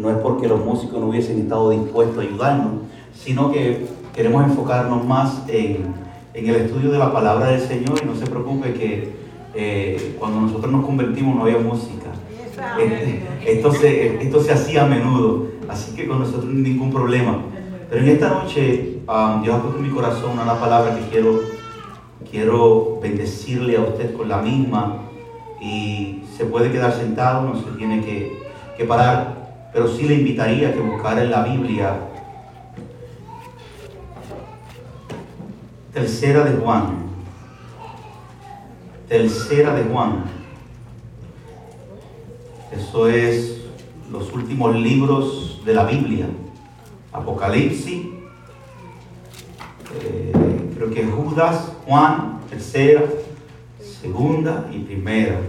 no es porque los músicos no hubiesen estado dispuestos a ayudarnos, sino que queremos enfocarnos más en, en el estudio de la palabra del Señor y no se preocupe que eh, cuando nosotros nos convertimos no había música. Esto, se, esto se hacía a menudo, así que con nosotros ningún problema. Pero en esta noche um, Dios ha puesto en mi corazón una palabra que quiero, quiero bendecirle a usted con la misma y se puede quedar sentado, no se tiene que, que parar, pero sí le invitaría a que buscara en la Biblia Tercera de Juan. Tercera de Juan. Eso es los últimos libros de la Biblia. Apocalipsis, eh, creo que Judas, Juan, tercera, segunda y primera.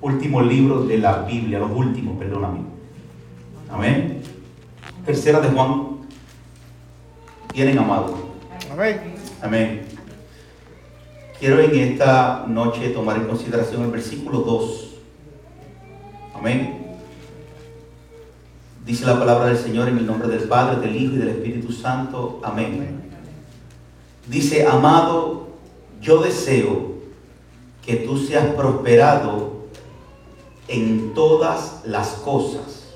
Últimos libros de la Biblia, los últimos, perdóname. Amén. Tercera de Juan. Tienen amado. Amén. Amén. Quiero en esta noche tomar en consideración el versículo 2. Amén. Dice la palabra del Señor en el nombre del Padre, del Hijo y del Espíritu Santo. Amén. Dice, amado, yo deseo que tú seas prosperado en todas las cosas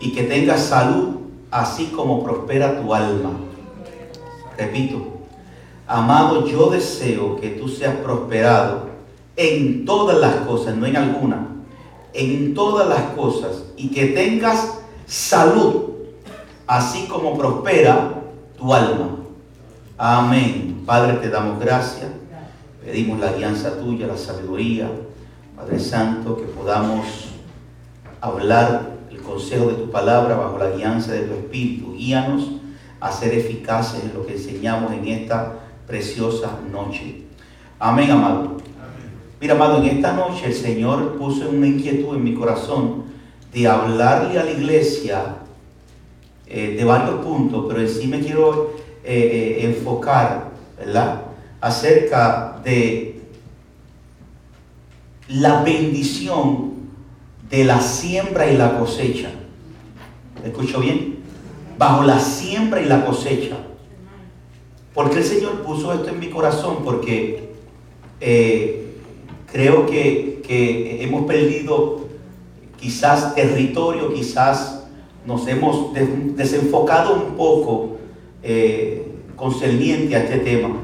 y que tengas salud así como prospera tu alma. Repito, Amado, yo deseo que tú seas prosperado en todas las cosas, no en alguna, en todas las cosas, y que tengas salud, así como prospera tu alma. Amén. Padre, te damos gracias. Pedimos la alianza tuya, la sabiduría, Padre Santo, que podamos hablar el consejo de tu palabra bajo la alianza de tu Espíritu. Guíanos a ser eficaces en lo que enseñamos en esta preciosa noche. Amén, amado. Mira, amado, en esta noche el Señor puso una inquietud en mi corazón de hablarle a la iglesia eh, de varios puntos, pero en sí me quiero eh, eh, enfocar, ¿verdad? Acerca de la bendición de la siembra y la cosecha. ¿Me escucho bien? Bajo la siembra y la cosecha. ¿Por qué el Señor puso esto en mi corazón? Porque eh, creo que, hemos perdido quizás territorio, quizás nos hemos desenfocado un poco eh, concerniente a este tema.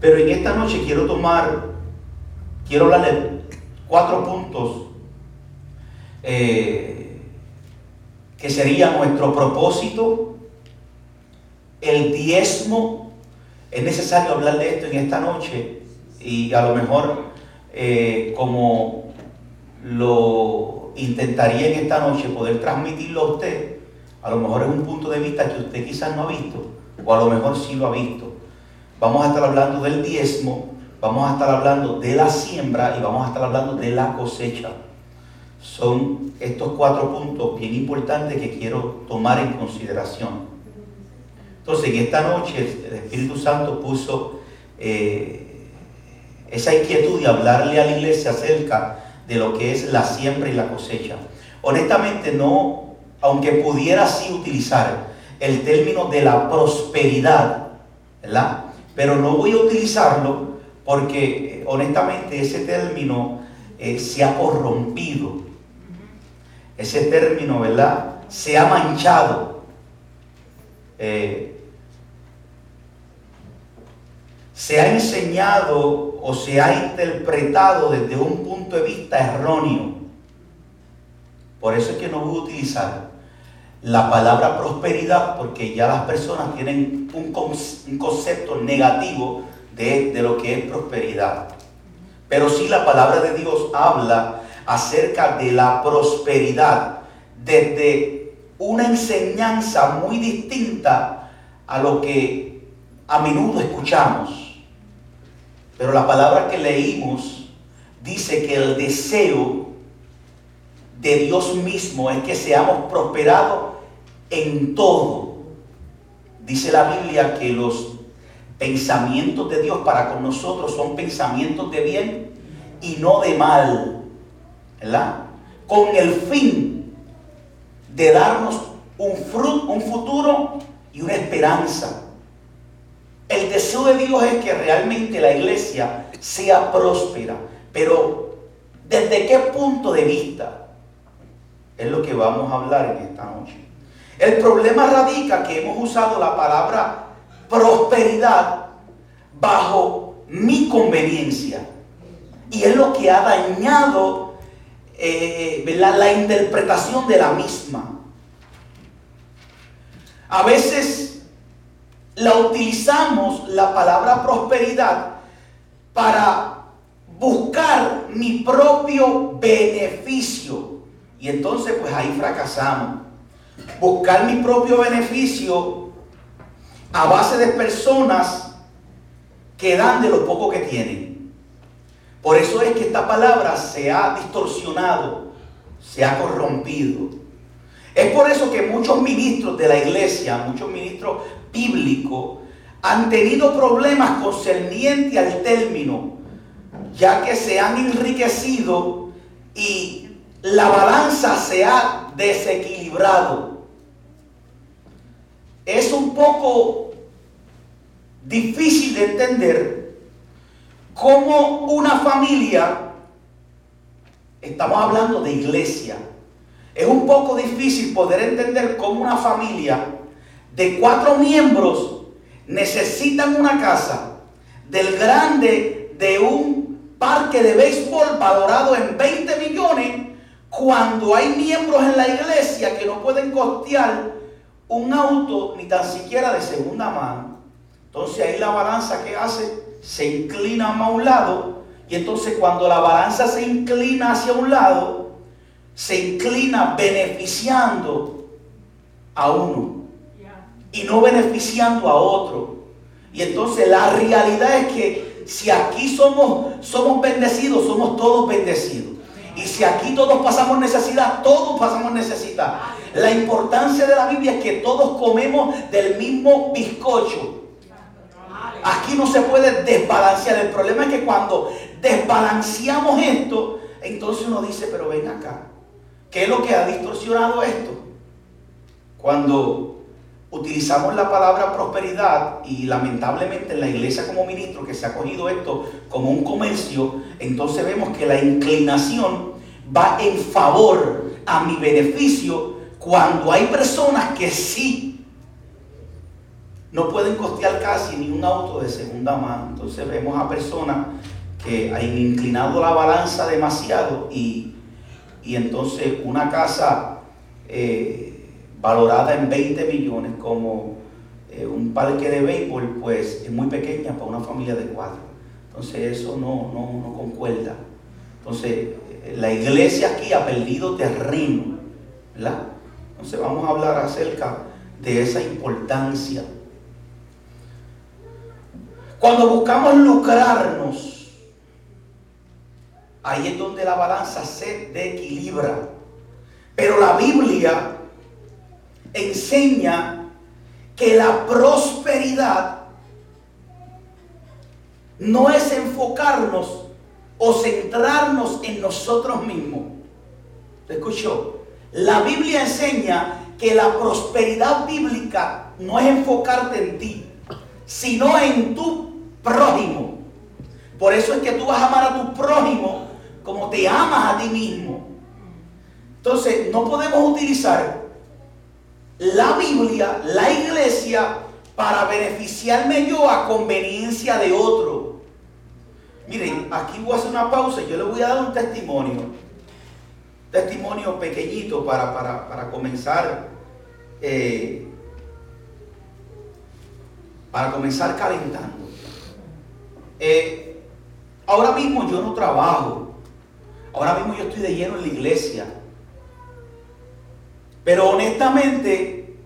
Pero en esta noche quiero tomar, quiero hablar cuatro puntos eh, que sería nuestro propósito, el diezmo es necesario hablar de esto en esta noche y a lo mejor eh, como lo intentaría en esta noche poder transmitirlo a usted, a lo mejor es un punto de vista que usted quizás no ha visto o a lo mejor sí lo ha visto. Vamos a estar hablando del diezmo, vamos a estar hablando de la siembra y vamos a estar hablando de la cosecha. Son estos cuatro puntos bien importantes que quiero tomar en consideración. Entonces, en esta noche el Espíritu Santo puso eh, esa inquietud de hablarle a la iglesia acerca de lo que es la siembra y la cosecha. Honestamente, no, aunque pudiera así utilizar el término de la prosperidad, ¿verdad? Pero no voy a utilizarlo porque eh, honestamente ese término eh, se ha corrompido. Ese término, ¿verdad? Se ha manchado. se ha enseñado o se ha interpretado desde un punto de vista erróneo. Por eso es que no voy a utilizar la palabra prosperidad porque ya las personas tienen un, concepto negativo de, lo que es prosperidad. Pero sí la palabra de Dios habla acerca de la prosperidad desde una enseñanza muy distinta a lo que a menudo escuchamos. Pero la palabra que leímos dice que el deseo de Dios mismo es que seamos prosperados en todo. Dice la Biblia que los pensamientos de Dios para con nosotros son pensamientos de bien y no de mal. ¿verdad? Con el fin de darnos un, un futuro y una esperanza. El deseo de Dios es que realmente la iglesia sea próspera, pero ¿desde qué punto de vista? Es lo que vamos a hablar en esta noche. El problema radica que hemos usado la palabra prosperidad bajo mi conveniencia. Y es lo que ha dañado eh, la interpretación de la misma. A veces la utilizamos la palabra prosperidad para buscar mi propio beneficio. Y entonces pues ahí fracasamos. Buscar mi propio beneficio a base de personas que dan de lo poco que tienen. Por eso es que esta palabra se ha distorsionado, se ha corrompido. Es por eso que muchos ministros de la iglesia, muchos ministros bíblicos, han tenido problemas concernientes al término, ya que se han enriquecido y la balanza se ha desequilibrado. Es un poco difícil de entender cómo una familia, estamos hablando de iglesia, es un poco difícil poder entender cómo una familia de cuatro miembros necesitan una casa del grande de un parque de béisbol valorado en 20 millones cuando hay miembros en la iglesia que no pueden costear un auto ni tan siquiera de segunda mano. Entonces ahí la balanza que hace se inclina a un lado y entonces cuando la balanza se inclina hacia un lado, se inclina beneficiando a uno y no beneficiando a otro. Y entonces la realidad es que si aquí somos, somos bendecidos, somos todos bendecidos. Y si aquí todos pasamos necesidad, todos pasamos necesidad. La importancia de la Biblia es que todos comemos del mismo bizcocho. Aquí no se puede desbalancear. El problema es que cuando desbalanceamos esto, entonces uno dice, pero ven acá. ¿Qué es lo que ha distorsionado esto? Cuando utilizamos la palabra prosperidad y lamentablemente en la iglesia como ministro que se ha cogido esto como un comercio, entonces vemos que la inclinación va en favor a mi beneficio cuando hay personas que sí no pueden costear casi ni un auto de segunda mano. Entonces vemos a personas que han inclinado la balanza demasiado y y entonces una casa eh, valorada en 20 millones como eh, un parque de béisbol, pues es muy pequeña para una familia de cuatro. Entonces eso no, no, no concuerda. Entonces eh, la iglesia aquí ha perdido terreno, ¿verdad? Entonces vamos a hablar acerca de esa importancia. Cuando buscamos lucrarnos, ahí es donde la balanza se equilibra. Pero la Biblia enseña que la prosperidad no es enfocarnos o centrarnos en nosotros mismos. ¿Te escuchó? La Biblia enseña que la prosperidad bíblica no es enfocarte en ti, sino en tu prójimo. Por eso es que tú vas a amar a tu prójimo como te amas a ti mismo. Entonces, no podemos utilizar la Biblia, la iglesia, para beneficiarme yo a conveniencia de otro. Miren, aquí voy a hacer una pausa y yo le voy a dar un testimonio. Testimonio pequeñito para, para, comenzar. Eh, para comenzar calentando. Eh, ahora mismo yo no trabajo. Ahora mismo yo estoy de lleno en la iglesia. Pero honestamente,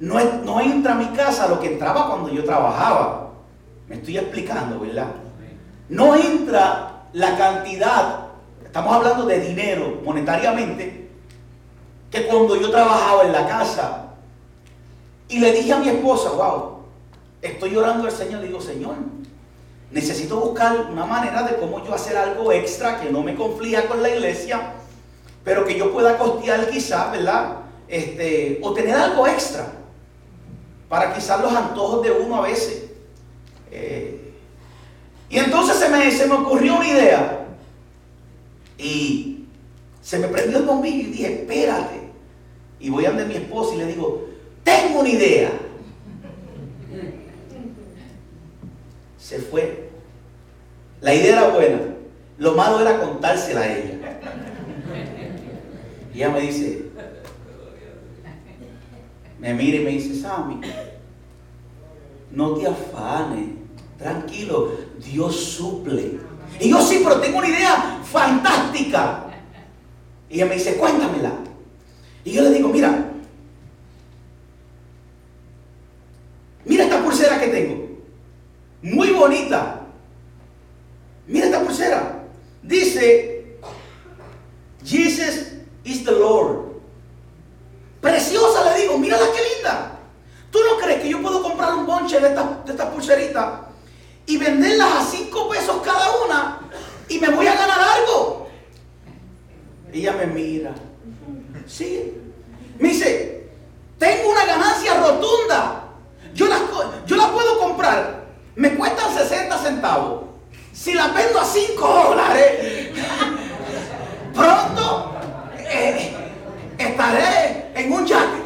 no, no entra a mi casa lo que entraba cuando yo trabajaba. Me estoy explicando, ¿verdad? No entra la cantidad, estamos hablando de dinero monetariamente, que cuando yo trabajaba en la casa. Y le dije a mi esposa, wow, estoy llorando al Señor, le digo, Señor, necesito buscar una manera de cómo yo hacer algo extra que no me conflija con la iglesia, pero que yo pueda costear quizás, ¿verdad? Este, o tener algo extra para quizás los antojos de uno a veces. Eh, y entonces se me, se me ocurrió una idea y se me prendió el bombillo y dije, espérate. Y voy a donde mi esposa y le digo, tengo una idea. Se fue. La idea era buena. Lo malo era contársela a ella. Y ella me dice, me mira y me dice, Sammy, no te afanes, tranquilo, Dios suple. Y yo sí, pero tengo una idea fantástica. Y ella me dice, cuéntamela. Y yo le digo, mira, mira esta pulsera que tengo. Muy bonita. Mira esta pulsera. Dice, Jesus is the Lord. Preciosa, le digo, mírala qué linda. ¿Tú no crees que yo puedo comprar un bonche de estas de esta pulseritas y venderlas a cinco pesos cada una y me voy a ganar algo? Ella me mira. Sí. Me dice, tengo una ganancia rotunda. Yo la, yo la puedo comprar. Me cuestan 60 centavos. Si la vendo a 5 dólares, pronto eh, estaré en un yate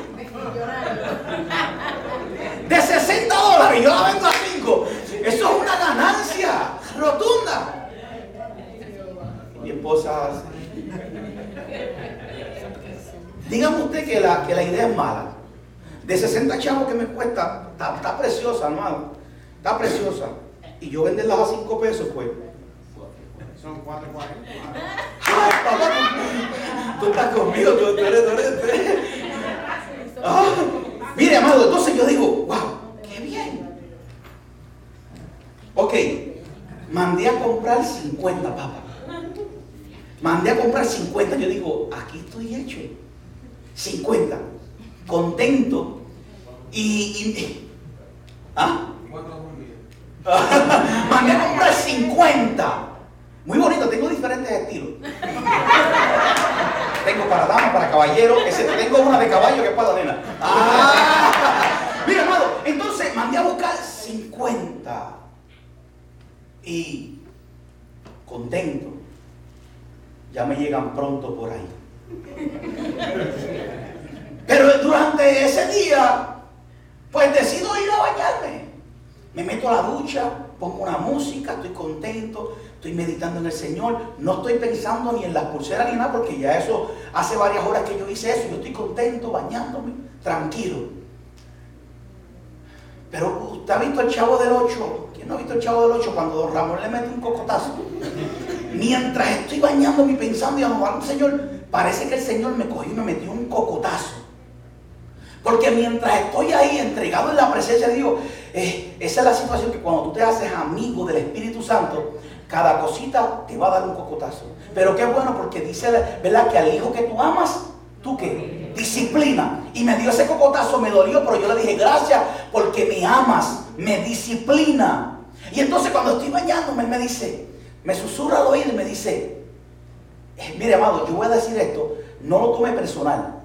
de 60 dólares y yo la vendo a 5. Eso es una ganancia rotunda. Mi esposa Dígame usted que la, que la idea es mala. De 60 chavos que me cuesta, está, preciosa, hermano. Está preciosa. Y yo venderlas a 5 pesos, pues. Son 4.40. Ay, papá, tú, estás conmigo, tú, eres, tú eres, ah, mire, amado, entonces yo digo, wow, qué bien. Ok, mandé a comprar 50 papas. Mandé a comprar 50. Yo digo, aquí estoy hecho. 50. Contento. Y. y ¿Ah? Mandé a comprar 50. Muy bonito, tengo diferentes estilos. tengo para dama, para caballero, tengo una de caballo que es para nena. Ah, mira, amado, entonces mandé a buscar 50. Y contento. Ya me llegan pronto por ahí. Pero durante ese día, pues decido ir a bañarme. Me meto a la ducha, pongo una música, estoy contento, estoy meditando en el Señor. No estoy pensando ni en las pulseras ni nada, porque ya eso hace varias horas que yo hice eso. Yo estoy contento, bañándome, tranquilo. Pero usted ha visto el chavo del 8. ¿Quién no ha visto el chavo del 8 cuando don Ramón le mete un cocotazo? Mientras estoy bañándome y pensando y al Señor, parece que el Señor me cogió y me metió un cocotazo. Porque mientras estoy ahí entregado en la presencia de Dios, eh, esa es la situación que cuando tú te haces amigo del Espíritu Santo, cada cosita te va a dar un cocotazo. Pero qué bueno porque dice, ¿verdad? Que al hijo que tú amas, ¿tú qué? Disciplina. Y me dio ese cocotazo, me dolió, pero yo le dije, gracias porque me amas, me disciplina. Y entonces cuando estoy bañándome, él me dice, me susurra al oído y me dice, eh, mire amado, yo voy a decir esto, no lo tome personal.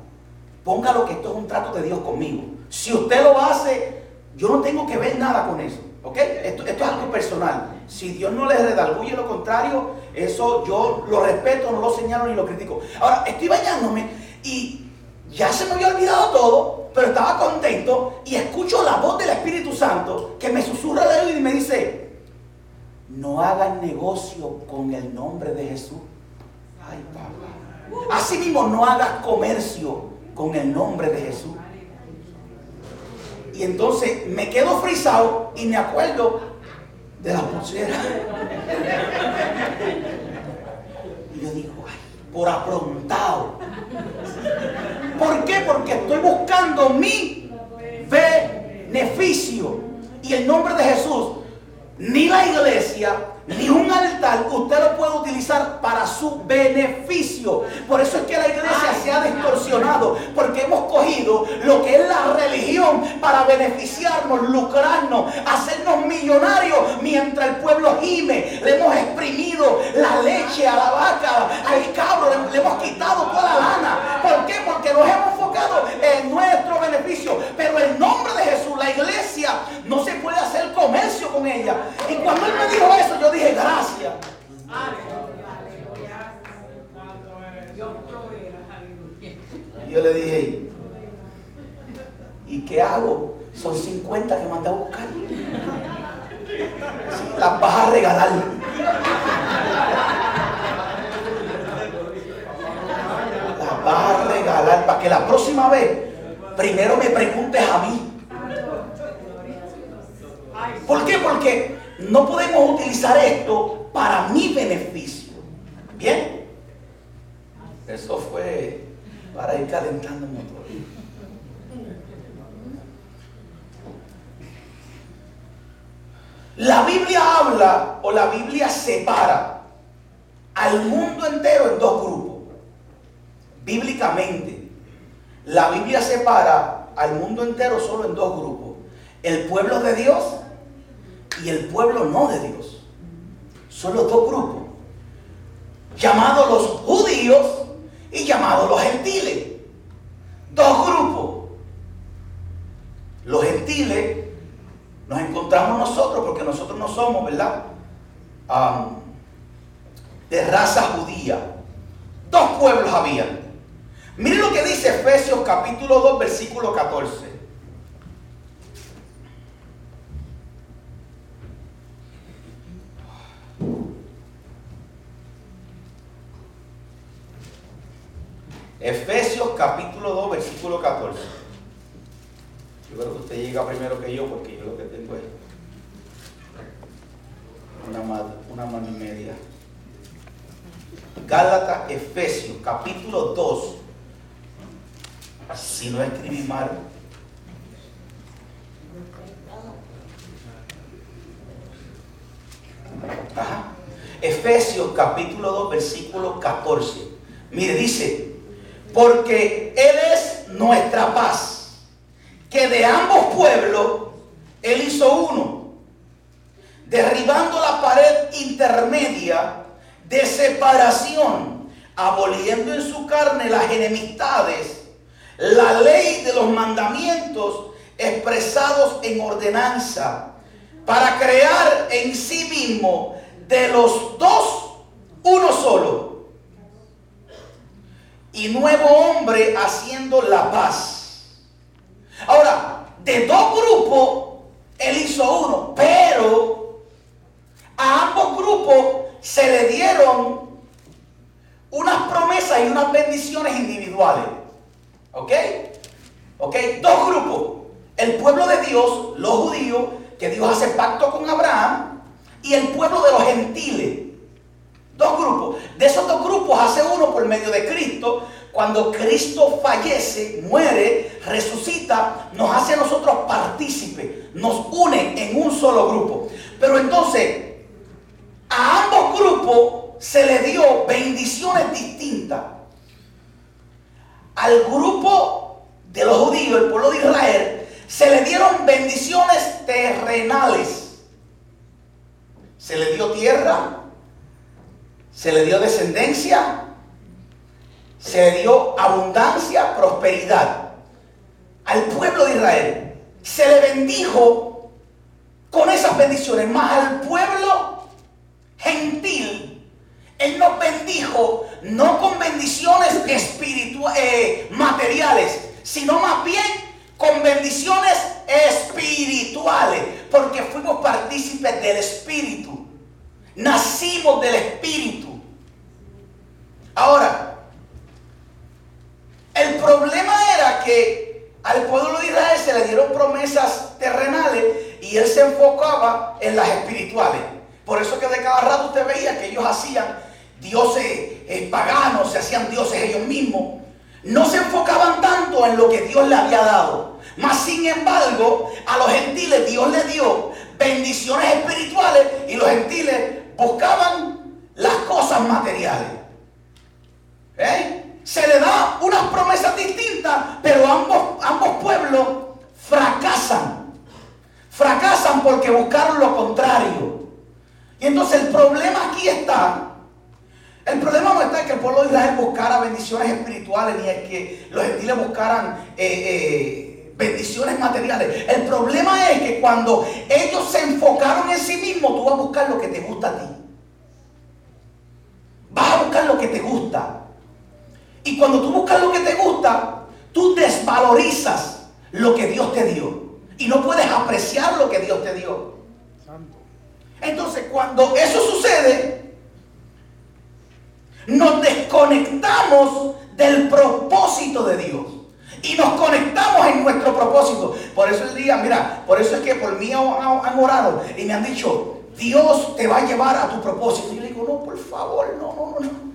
Póngalo que esto es un trato de Dios conmigo. Si usted lo hace, yo no tengo que ver nada con eso. ¿Ok? Esto, es algo personal. Si Dios no le redarguye lo contrario, eso yo lo respeto, no lo señalo ni lo critico. Ahora, estoy bañándome y ya se me había olvidado todo, pero estaba contento y escucho la voz del Espíritu Santo que me susurra al oído y me dice, no hagan negocio con el nombre de Jesús. Ay, papá. Así mismo no hagas comercio con el nombre de Jesús. Y entonces me quedo frisado y me acuerdo de la pulsera. Y yo digo, ay, por aprontado. ¿Por qué? Porque estoy buscando mi beneficio. Y el nombre de Jesús, ni la iglesia, ni un altar usted lo puede utilizar para su beneficio. Por eso es que la iglesia se ha distorsionado, porque hemos cogido lo que es la religión para beneficiarnos, lucrarnos, hacernos millonarios mientras el pueblo gime. Le hemos exprimido la leche a la vaca, al cabro, le, hemos quitado toda la lana. ¿Por qué? Porque nos hemos en nuestro beneficio. Pero en nombre de Jesús, la iglesia no se puede hacer comercio con ella. Y cuando él me dijo eso, yo dije, gracias. Yo le dije, ¿y qué hago? Son 50 que mandé a buscar. las vas a regalar. Las vas a para que la próxima vez primero me preguntes a mí. ¿Por qué? Porque no podemos utilizar esto para mi beneficio. ¿Bien? Eso fue para ir calentando. La Biblia habla o la Biblia separa al mundo entero en dos grupos. Bíblicamente, la Biblia separa al mundo entero solo en dos grupos. El pueblo de Dios y el pueblo no de Dios. Son los dos grupos. Llamados los judíos y llamados los gentiles. Dos grupos. Los gentiles nos encontramos nosotros porque nosotros no somos, ¿verdad? de raza judía. Dos pueblos habían. Miren lo que dice Efesios capítulo 2, versículo 14. Efesios capítulo 2, versículo 14. Yo creo que usted llega primero que yo porque yo lo que tengo es una, una mano y media. Gálatas, Efesios, capítulo 2. Si no escribí mal. Efesios capítulo 2, versículo 14. Mire, dice, porque Él es nuestra paz, que de ambos pueblos Él hizo uno, derribando la pared intermedia de separación, aboliendo en su carne las enemistades, la ley de los mandamientos expresados en ordenanza, para crear en sí mismo de los dos uno solo y nuevo hombre haciendo la paz. Ahora, de dos grupos, él hizo uno, pero a ambos grupos se le dieron unas promesas y unas bendiciones individuales. ¿Ok? ¿Ok? Dos grupos. El pueblo de Dios, los judíos, que Dios hace pacto con Abraham, y el pueblo de los gentiles, Dos grupos. De esos dos grupos hace uno por medio de Cristo. Cuando Cristo fallece, muere, resucita, nos hace a nosotros partícipes, nos une en un solo grupo. Pero entonces, a ambos grupos se le dio bendiciones distintas. Al grupo de los judíos, el pueblo de Israel, se le dieron bendiciones terrenales. Se le dio tierra, se le dio descendencia, se le dio abundancia, prosperidad. Al pueblo de Israel se le bendijo con esas bendiciones, más al pueblo gentil, Él nos bendijo no con bendiciones eh, materiales, sino más bien con bendiciones espirituales, porque fuimos partícipes del Espíritu. Nacimos del Espíritu. Ahora, el problema era que al pueblo de Israel se le dieron promesas terrenales y él se enfocaba en las espirituales. Por eso que de cada rato usted veía que ellos hacían dioses eh, paganos, se hacían dioses ellos mismos. No se enfocaban tanto en lo que Dios le había dado. Mas sin embargo, a los gentiles Dios les dio bendiciones espirituales y los gentiles buscaban las cosas materiales. ¿Eh? Se le da unas promesas distintas, pero ambos, ambos pueblos fracasan. Fracasan porque buscaron lo contrario. Y entonces el problema aquí está el problema no está en que el pueblo de Israel buscara bendiciones espirituales ni en que los gentiles buscaran eh, eh, bendiciones materiales. El problema es que cuando ellos se enfocaron en sí mismos, tú vas a buscar lo que te gusta a ti. Vas a buscar lo que te gusta. Y cuando tú buscas lo que te gusta, tú desvalorizas lo que Dios te dio. Y no puedes apreciar lo que Dios te dio. Entonces, cuando eso sucede, nos desconectamos del propósito de Dios. Y nos conectamos en nuestro propósito. Por eso el día, mira, por eso es que por mí han, orado y me han dicho, Dios te va a llevar a tu propósito. Y yo le digo, no, por favor, no, no, no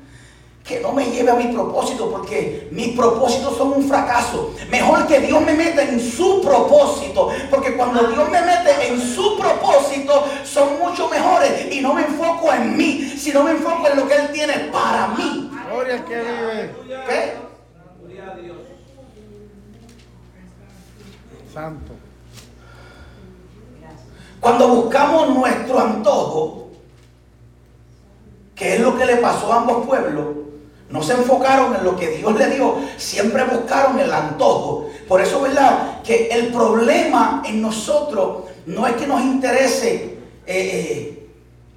que no me lleve a mi propósito porque mis propósitos son un fracaso. Mejor que Dios me meta en su propósito, porque cuando Dios me mete en su propósito son mucho mejores y no me enfoco en mí, sino me enfoco en lo que Él tiene para mí. Gloria que vive. ¿Qué? Gloria a Dios. Santo. Cuando buscamos nuestro antojo, que es lo que le pasó a ambos pueblos, no se enfocaron en lo que Dios le dio, siempre buscaron el antojo. Por eso, ¿verdad? Que el problema en nosotros no es que nos interese eh, eh,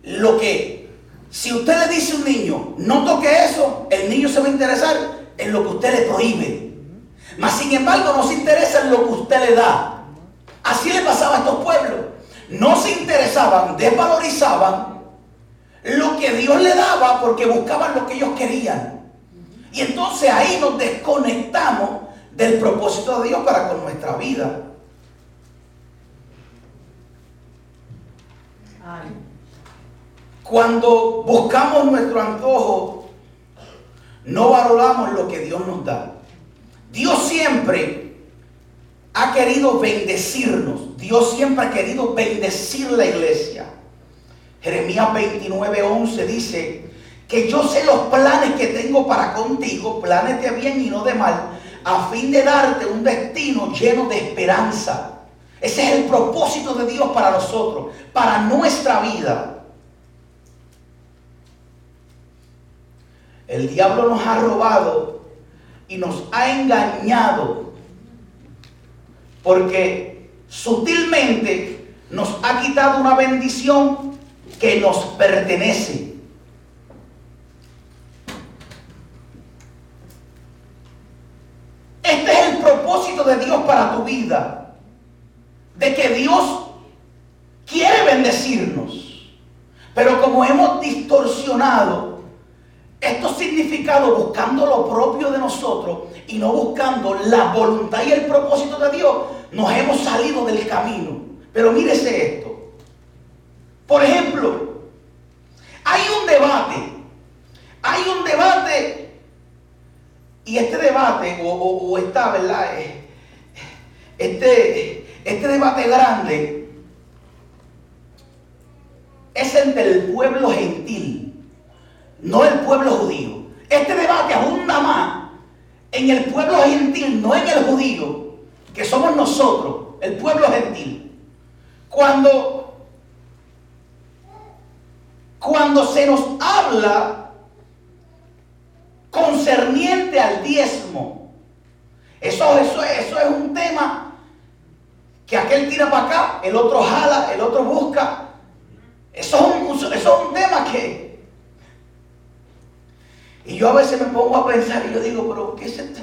lo que, si usted le dice a un niño, no toque eso, el niño se va a interesar en lo que usted le prohíbe. Mas, sin embargo, no se interesa en lo que usted le da. Así le pasaba a estos pueblos. No se interesaban, desvalorizaban lo que Dios le daba porque buscaban lo que ellos querían. Y entonces ahí nos desconectamos del propósito de Dios para con nuestra vida. Cuando buscamos nuestro antojo, no valoramos lo que Dios nos da. Dios siempre ha querido bendecirnos. Dios siempre ha querido bendecir la iglesia. Jeremías 29, 11 dice, que yo sé los planes que tengo para contigo, planes de bien y no de mal, a fin de darte un destino lleno de esperanza. Ese es el propósito de Dios para nosotros, para nuestra vida. El diablo nos ha robado y nos ha engañado porque sutilmente nos ha quitado una bendición que nos pertenece. Este es el propósito de Dios para tu vida. De que Dios quiere bendecirnos. Pero como hemos distorsionado estos significados buscando lo propio de nosotros y no buscando la voluntad y el propósito de Dios, nos hemos salido del camino. Pero mírese esto. Por ejemplo, hay un debate. Hay un debate y este debate, o, esta, ¿verdad? Eh, este, este debate grande es el pueblo gentil, no el pueblo judío. Este debate abunda más en el pueblo gentil, no en el judío, que somos nosotros, el pueblo gentil. Cuando, cuando se nos habla concerniente al diezmo. Eso, eso, eso es un tema que aquel tira para acá, el otro jala, el otro busca. Eso es un, tema que... Y yo a veces me pongo a pensar y yo digo, pero ¿qué es este,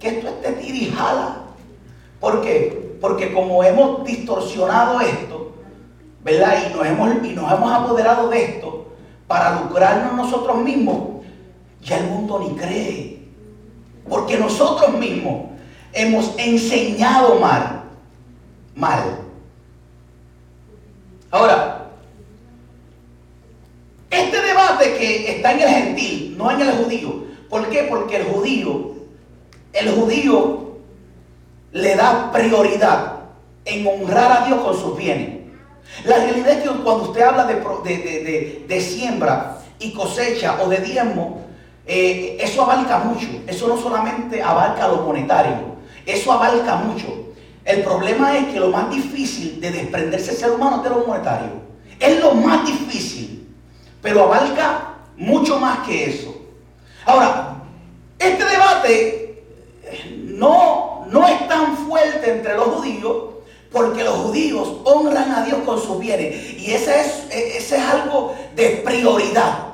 qué esto este tira y jala? ¿Por qué? Porque como hemos distorsionado esto, ¿verdad? Y nos hemos, y nos hemos apoderado de esto para lucrarnos nosotros mismos, ya el mundo ni cree. Porque nosotros mismos hemos enseñado mal. Mal. Ahora, este debate que está en el gentil, no en el judío. ¿Por qué? Porque el judío, el judío le da prioridad en honrar a Dios con sus bienes. La realidad es que cuando usted habla de, de, de siembra y cosecha o de diezmo, eh, eso abarca mucho. Eso no solamente abarca lo monetario, eso abarca mucho. El problema es que lo más difícil de desprenderse ser humano es de lo monetario. Es lo más difícil, pero abarca mucho más que eso. Ahora, este debate no, no es tan fuerte entre los judíos porque los judíos honran a Dios con sus bienes y ese es, ese es algo de prioridad.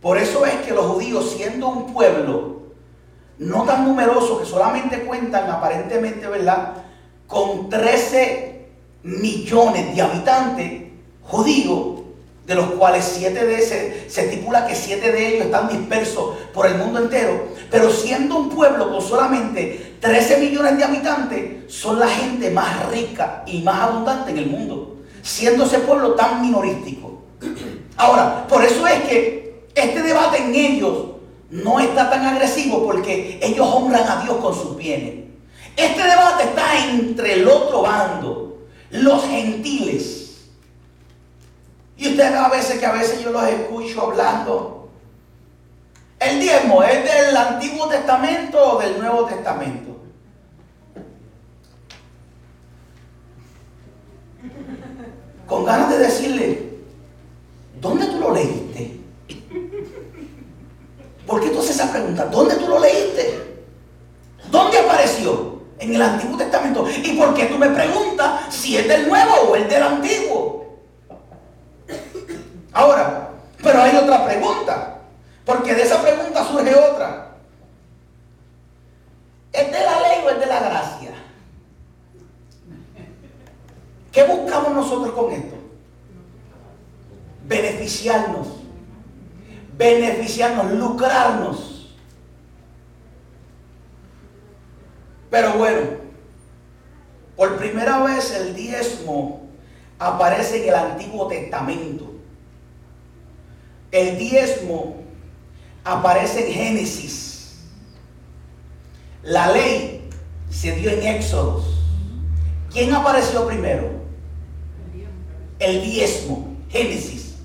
Por eso es que los judíos, siendo un pueblo no tan numeroso que solamente cuentan aparentemente, ¿verdad? Con 13 millones de habitantes judíos, de los cuales siete de ese, se estipula que siete de ellos están dispersos por el mundo entero, pero siendo un pueblo con solamente 13 millones de habitantes, son la gente más rica y más abundante en el mundo, siendo ese pueblo tan minorístico. Ahora, por eso es que este debate en ellos no está tan agresivo porque ellos honran a Dios con sus bienes. Este debate está entre el otro bando, los gentiles y ustedes a veces que a veces yo los escucho hablando. El diezmo es del Antiguo Testamento o del Nuevo Testamento. Con ganas de decirle, ¿dónde tú lo leíste? ¿Por qué tú haces esa pregunta? ¿Dónde tú lo leíste? ¿Dónde apareció? En el Antiguo Testamento. ¿Y por qué tú me preguntas si es del Nuevo o es del Antiguo? Ahora, pero hay otra pregunta, porque de esa pregunta surge otra. ¿Es de la ley o es de la gracia? ¿Qué buscamos nosotros con esto? Beneficiarnos, beneficiarnos, lucrarnos. Pero bueno, por primera vez el diezmo aparece en el Antiguo Testamento. El diezmo aparece en Génesis. La ley se dio en Éxodos. ¿Quién apareció primero? El diezmo, Génesis.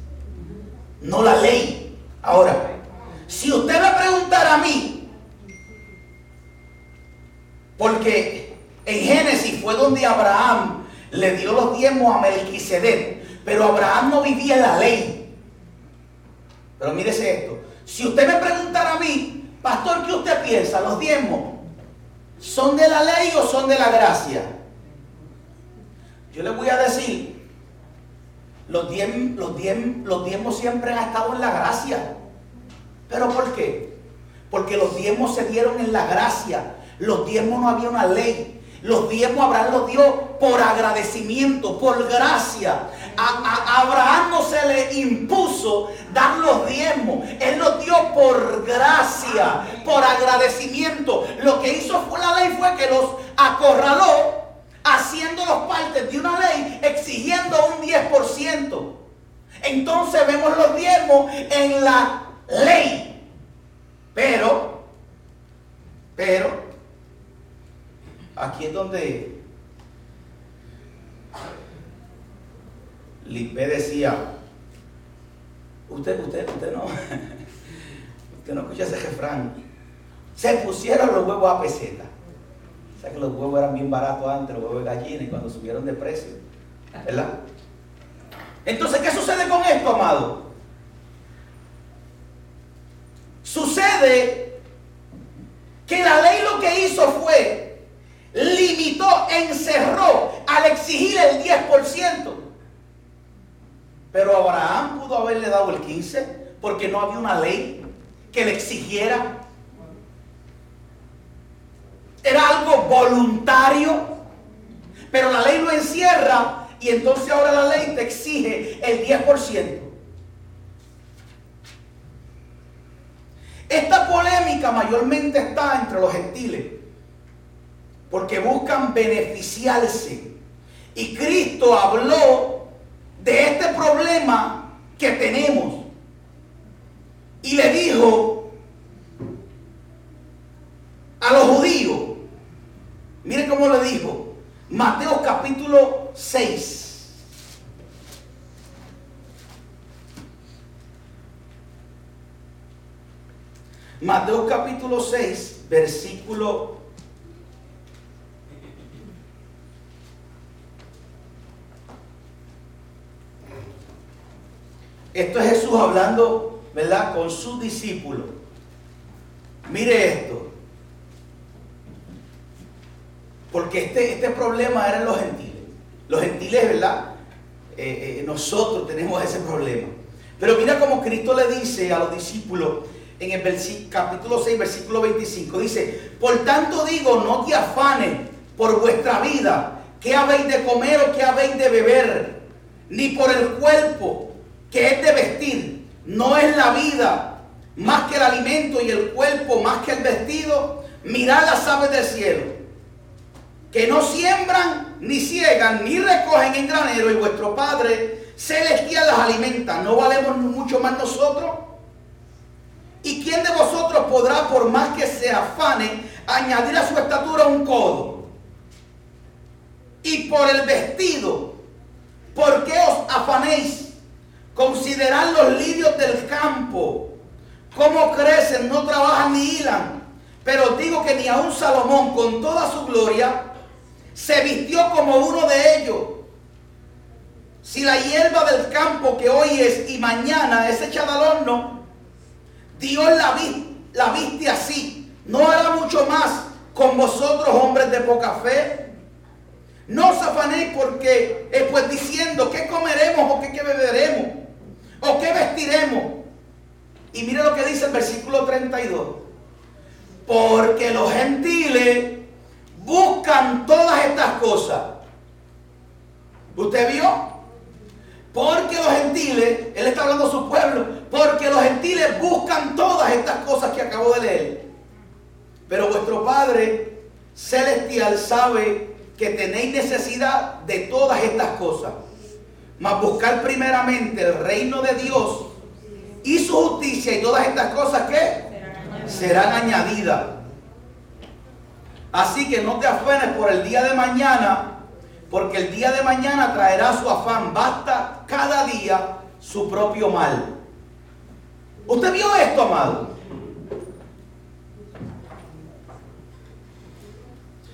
No la ley. Ahora, si usted me preguntara a mí, porque en Génesis fue donde Abraham le dio los diezmos a Melquisedec, pero Abraham no vivía en la ley. Pero mírese esto. Si usted me preguntara a mí, pastor, ¿qué usted piensa? ¿Los diezmos son de la ley o son de la gracia? Yo le voy a decir, los, los, los diezmos siempre han estado en la gracia. ¿Pero por qué? Porque los diezmos se dieron en la gracia. Los diezmos no había una ley. Los diezmos Abraham los dio por agradecimiento, por gracia. Abraham no se le impuso dar los diezmos. Él los dio por gracia, por agradecimiento. Lo que hizo fue la ley fue que los acorraló haciéndolos parte de una ley exigiendo un 10%. Entonces vemos los diezmos en la ley. Pero, pero, Aquí es donde Lipe decía, usted, usted, usted no, usted no escucha ese refrán. Se pusieron los huevos a peseta. Sea que los huevos eran bien baratos antes, los huevos de gallina, y cuando subieron de precio. ¿Verdad? Entonces, ¿qué sucede con esto, amado? Sucede que la ley lo que hizo fue limitó, encerró al exigir el 10%. Pero Abraham pudo haberle dado el 15% porque no había una ley que le exigiera. Era algo voluntario, pero la ley lo encierra y entonces ahora la ley te exige el 10%. Esta polémica mayormente está entre los gentiles porque buscan beneficiarse. Y Cristo habló de este problema que tenemos. Y le dijo a los judíos, Mire cómo le dijo. Mateo capítulo 6. Mateo capítulo 6, versículo Esto es Jesús hablando, ¿verdad?, con su discípulo. Mire esto. Porque este, este problema eran los gentiles. Los gentiles, ¿verdad? Eh, eh, nosotros tenemos ese problema. Pero mira cómo Cristo le dice a los discípulos en el capítulo 6, versículo 25. Dice, por tanto digo, no te afanes por vuestra vida, qué habéis de comer o qué habéis de beber, ni por el cuerpo, que es de vestir. No es la vida más que el alimento y el cuerpo más que el vestido. Mirad las aves del cielo, que no siembran, ni ciegan, ni recogen en granero, y vuestro Padre celestial las alimenta. ¿No valemos mucho más nosotros? ¿Y quién de vosotros podrá, por más que se afane, añadir a su estatura un codo? Y por el vestido, ¿por qué os afanéis? Considerad los lirios del campo, cómo crecen, no trabajan ni hilan. Pero digo que ni aun Salomón, con toda su gloria, se vistió como uno de ellos. Si la hierba del campo que hoy es y mañana es echada al horno, Dios la, la viste así. ¿No hará mucho más con vosotros, hombres de poca fe? No os afanéis porque, eh, pues diciendo, ¿qué comeremos o qué, qué beberemos? ¿O qué vestiremos? Y mire lo que dice el versículo 32. Porque los gentiles buscan todas estas cosas. ¿Usted vio? Porque los gentiles, él está hablando a su pueblo, porque los gentiles buscan todas estas cosas que acabo de leer. Pero vuestro Padre celestial sabe que tenéis necesidad de todas estas cosas. Mas buscar primeramente el reino de Dios y su justicia y todas estas cosas que serán añadidas. Así que no te afanes por el día de mañana, porque el día de mañana traerá su afán. Basta cada día su propio mal. ¿Usted vio esto, amado?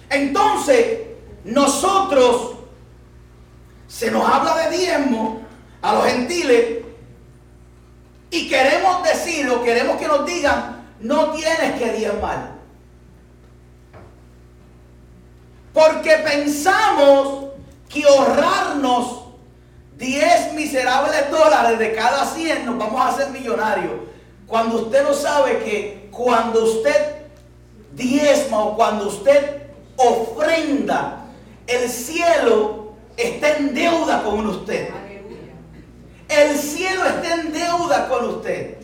Entonces, nosotros se nos habla de diezmo a los gentiles y queremos decirlo, queremos que nos digan, no tienes que diezmar. Porque pensamos que ahorrarnos 10 miserables dólares de cada 100 nos vamos a hacer millonarios. Cuando usted no sabe que cuando usted diezma o cuando usted ofrenda, el cielo está en deuda con usted. El cielo está en deuda con usted.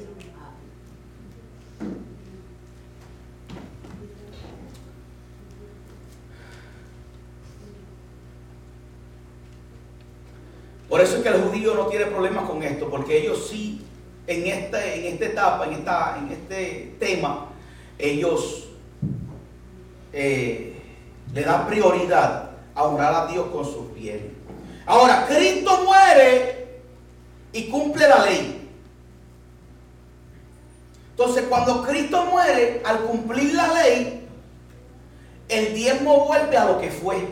Por eso es que el judío no tiene problemas con esto, porque ellos sí, en esta, en esta etapa, en, esta, en este tema, ellos eh, le dan prioridad a honrar a Dios con sus bienes. Ahora, Cristo muere y cumple la ley. Entonces, cuando Cristo muere, al cumplir la ley, el diezmo vuelve a lo que fue.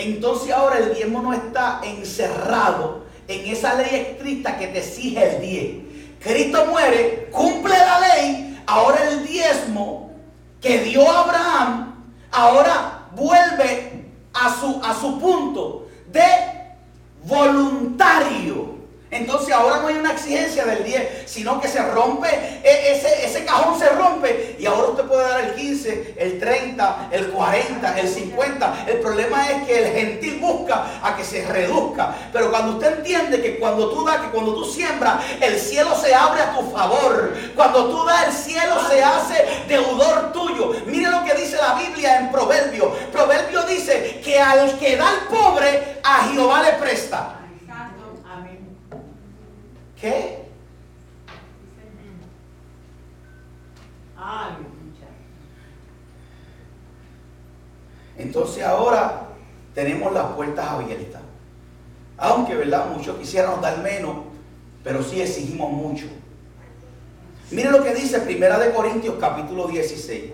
Entonces ahora el diezmo no está encerrado en esa ley estricta que te exige el 10. Cristo muere, cumple la ley, ahora el diezmo que dio Abraham, ahora vuelve a su, a su punto de voluntario. Entonces ahora no hay una exigencia del 10, sino que se rompe, e, ese, cajón se rompe y ahora usted puede dar el 15, el 30, el 40, el 50. El problema es que el gentil busca a que se reduzca. Pero cuando usted entiende que cuando tú das, que cuando tú siembras, el cielo se abre a tu favor. Cuando tú das, el cielo se hace deudor tuyo. Mire lo que dice la Biblia en Proverbio. Proverbio dice que al que da el pobre, a Jehová le presta. ¿Qué? Entonces ahora tenemos las puertas abiertas. Aunque, ¿verdad? Muchos quisieran dar menos, pero sí exigimos mucho. Mire lo que dice Primera de Corintios capítulo 16.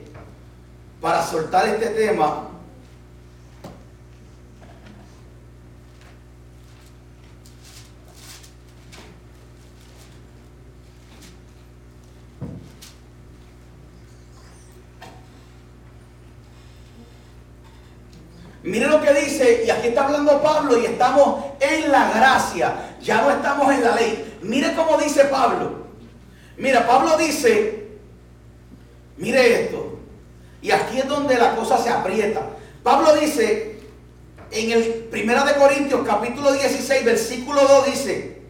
Para soltar este tema, Mire lo que dice, y aquí está hablando Pablo y estamos en la gracia, ya no estamos en la ley. Mire cómo dice Pablo. Mira, Pablo dice, mire esto, y aquí es donde la cosa se aprieta. Pablo dice, en el Primera de Corintios capítulo 16, versículo 2 dice,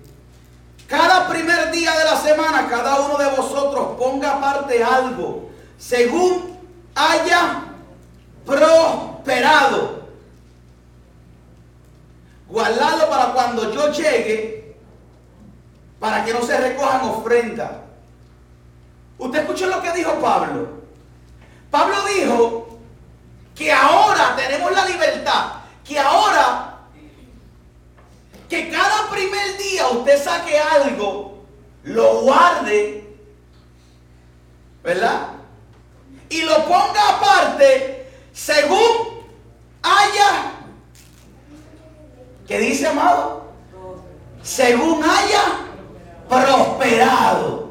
cada primer día de la semana cada uno de vosotros ponga aparte algo, según haya prosperado. Guardadlo para cuando yo llegue, para que no se recojan ofrendas. ¿Usted escuchó lo que dijo Pablo? Pablo dijo que ahora tenemos la libertad, que ahora que cada primer día usted saque algo, lo guarde, ¿verdad? Y lo ponga aparte según haya, ¿qué dice amado? Según haya prosperado.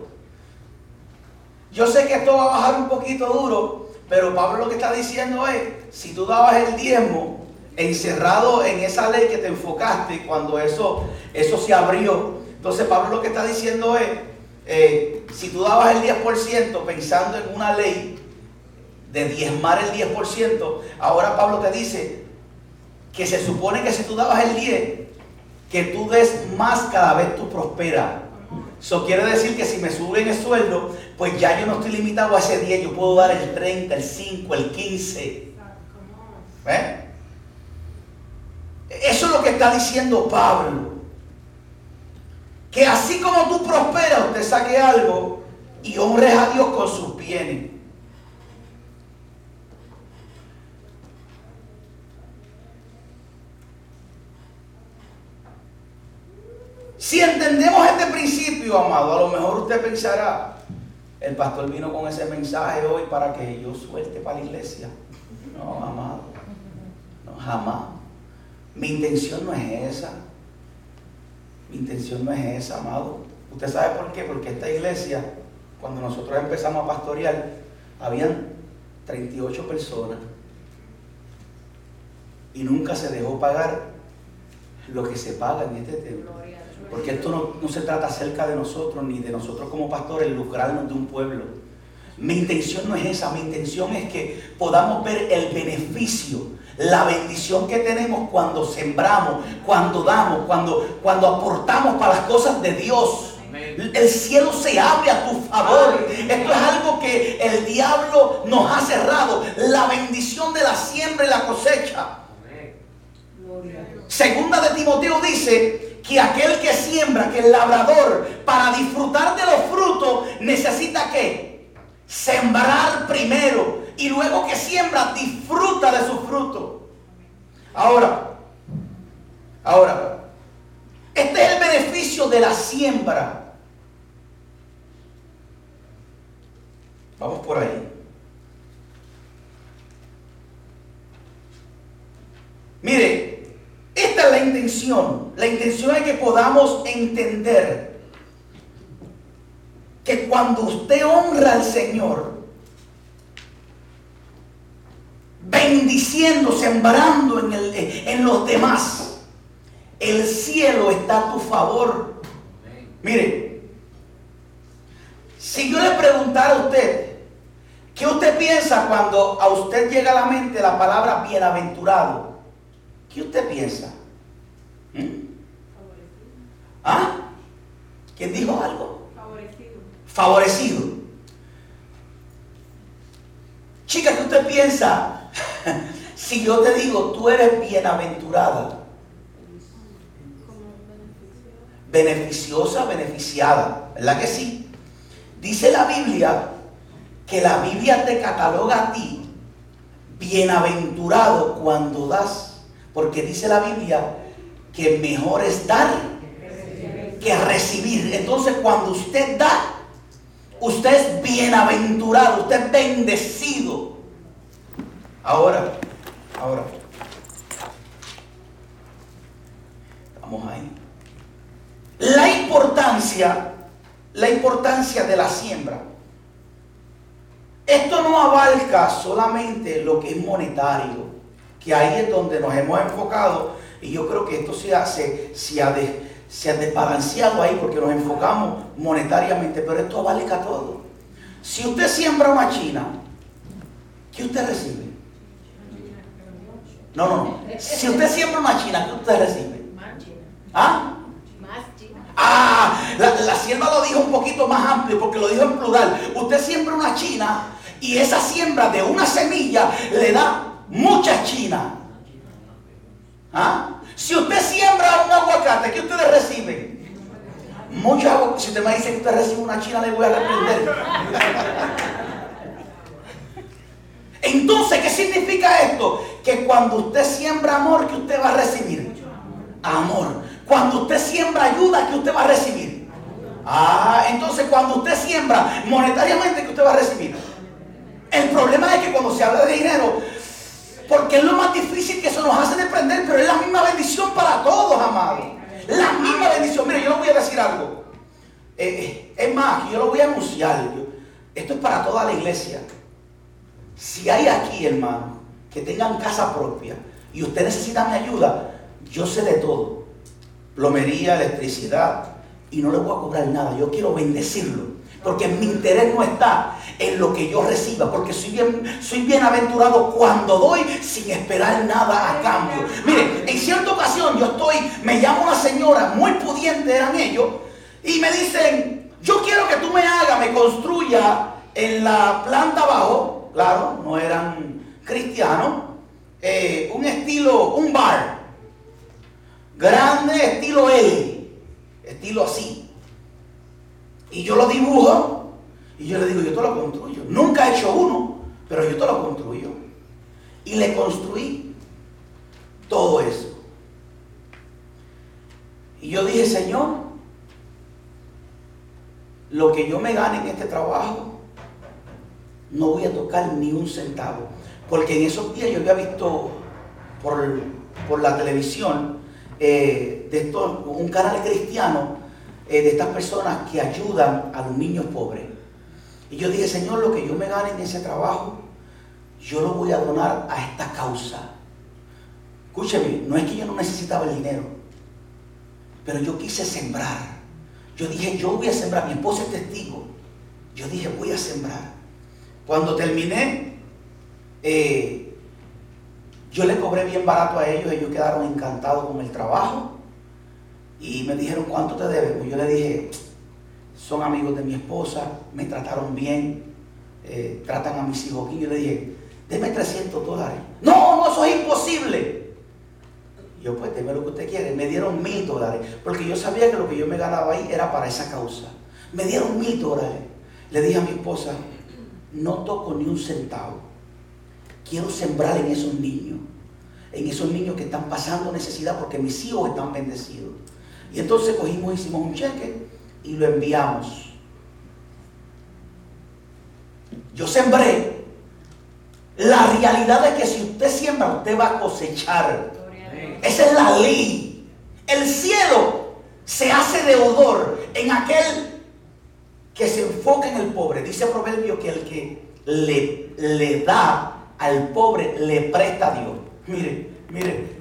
Yo sé que esto va a bajar un poquito duro, pero Pablo lo que está diciendo es, si tú dabas el diezmo, encerrado en esa ley que te enfocaste cuando eso, eso se abrió. Entonces Pablo lo que está diciendo es, eh, si tú dabas el 10% pensando en una ley de diezmar el 10%, ahora Pablo te dice que se supone que si tú dabas el 10, que tú des más cada vez tú prosperas. Eso quiere decir que si me suben el sueldo, pues ya yo no estoy limitado a ese 10, yo puedo dar el 30, el 5, el 15. ¿Eh? Eso es lo que está diciendo Pablo. Que así como tú prosperas, usted saque algo y honres a Dios con sus bienes. Si entendemos este principio, amado, a lo mejor usted pensará, el pastor vino con ese mensaje hoy para que yo suelte para la iglesia. No, amado, no, jamás. Mi intención no es esa. Mi intención no es esa, amado. ¿Usted sabe por qué? Porque esta iglesia, cuando nosotros empezamos a pastorear, habían 38 personas y nunca se dejó pagar lo que se paga en este templo. Porque esto no, no, se trata acerca de nosotros ni de nosotros como pastores lucrarnos de un pueblo. Mi intención no es esa, mi intención es que podamos ver el beneficio la bendición que tenemos cuando sembramos, cuando damos, cuando, cuando aportamos para las cosas de Dios. El cielo se abre a tu favor. Esto es algo que el diablo nos ha cerrado. La bendición de la siembra y la cosecha. Segunda de Timoteo dice que aquel que siembra, que el labrador, para disfrutar de los frutos, necesita que sembrar primero y luego que siembra, disfruta de su fruto. Ahora, ahora, este es el beneficio de la siembra. Vamos por ahí. Mire, esta es la intención. La intención es que podamos entender que cuando usted honra al Señor, bendiciendo, sembrando en, el, en los demás. El cielo está a tu favor. Mire, si yo le preguntara a usted, ¿qué usted piensa cuando a usted llega a la mente la palabra bienaventurado? ¿Qué usted piensa? ¿Mm? ¿Ah? ¿Quién dijo algo? Favorecido. Favorecido. Chica, ¿qué usted piensa si yo te digo, tú eres bienaventurada, beneficiosa, beneficiada, ¿verdad que sí? Dice la Biblia que la Biblia te cataloga a ti bienaventurado cuando das, porque dice la Biblia que mejor es dar que recibir. Entonces cuando usted da, usted es bienaventurado, usted es bendecido. Ahora, ahora. Vamos ahí. La importancia, la importancia de la siembra. Esto no abarca solamente lo que es monetario, que ahí es donde nos hemos enfocado y yo creo que esto se, hace, se, ha, se ha desbalanceado ahí porque nos enfocamos monetariamente, pero esto vale a todo. Si usted siembra una china, ¿qué usted recibe? No, no, no. Si usted siembra una china, ¿qué usted recibe? ¿Ah? Ah, la, la sierva lo dijo un poquito más amplio porque lo dijo en plural. Usted siembra una china y esa siembra de una semilla le da mucha china. ¿Ah? Si usted siembra un aguacate, ¿qué ustedes reciben? Mucho aguacate. Si usted me dice que usted recibe una china, le voy a reprender. Entonces, ¿qué significa esto? Que cuando usted siembra amor, ¿qué usted va a recibir? Amor. Cuando usted siembra ayuda, ¿qué usted va a recibir? Ah, entonces cuando usted siembra monetariamente, ¿qué usted va a recibir? El problema es que cuando se habla de dinero, porque es lo más difícil que eso nos hace desprender, pero es la misma bendición para todos, amados. La misma bendición. Mire, yo le voy a decir algo. Eh, eh, es más, yo lo voy a anunciar. Esto es para toda la iglesia. Si hay aquí, hermano, que tengan casa propia y usted necesita mi ayuda, yo sé de todo plomería, electricidad, y no le voy a cobrar nada. Yo quiero bendecirlo. Porque mi interés no está en lo que yo reciba, porque soy, bien, soy bienaventurado cuando doy sin esperar nada a cambio. Mire, en cierta ocasión yo estoy, me llama una señora, muy pudiente eran ellos, y me dicen, yo quiero que tú me hagas, me construya en la planta abajo, claro, no eran cristianos, eh, un estilo, un bar grande estilo L, estilo así. Y yo lo dibujo y yo le digo, yo te lo construyo. Nunca he hecho uno, pero yo te lo construyo. Y le construí todo eso. Y yo dije, Señor, lo que yo me gane en este trabajo, no voy a tocar ni un centavo. Porque en esos días yo había visto por, por la televisión eh, de esto, un canal cristiano eh, de estas personas que ayudan a los niños pobres. Y yo dije, Señor, lo que yo me gane en ese trabajo, yo lo voy a donar a esta causa. Escúcheme, no es que yo no necesitaba el dinero, pero yo quise sembrar. Yo dije, yo voy a sembrar, mi esposa es testigo. Yo dije, voy a sembrar. Cuando terminé, eh, yo le cobré bien barato a ellos, ellos quedaron encantados con el trabajo y me dijeron, ¿cuánto te deben? Pues yo le dije, son amigos de mi esposa, me trataron bien, eh, tratan a mis hijos aquí. Yo le dije, deme 300 dólares. No, no, eso es imposible. Yo pues, deme lo que usted quiere. Me dieron mil dólares, porque yo sabía que lo que yo me ganaba ahí era para esa causa. Me dieron mil dólares. Le dije a mi esposa, no toco ni un centavo. Quiero sembrar en esos niños, en esos niños que están pasando necesidad porque mis hijos están bendecidos. Y entonces cogimos, hicimos un cheque y lo enviamos. Yo sembré. La realidad es que si usted siembra, usted va a cosechar. Esa es la ley. El cielo se hace deudor en aquel que se enfoca en el pobre. Dice Proverbio que el que le, le da al pobre le presta a Dios. Mire, mire.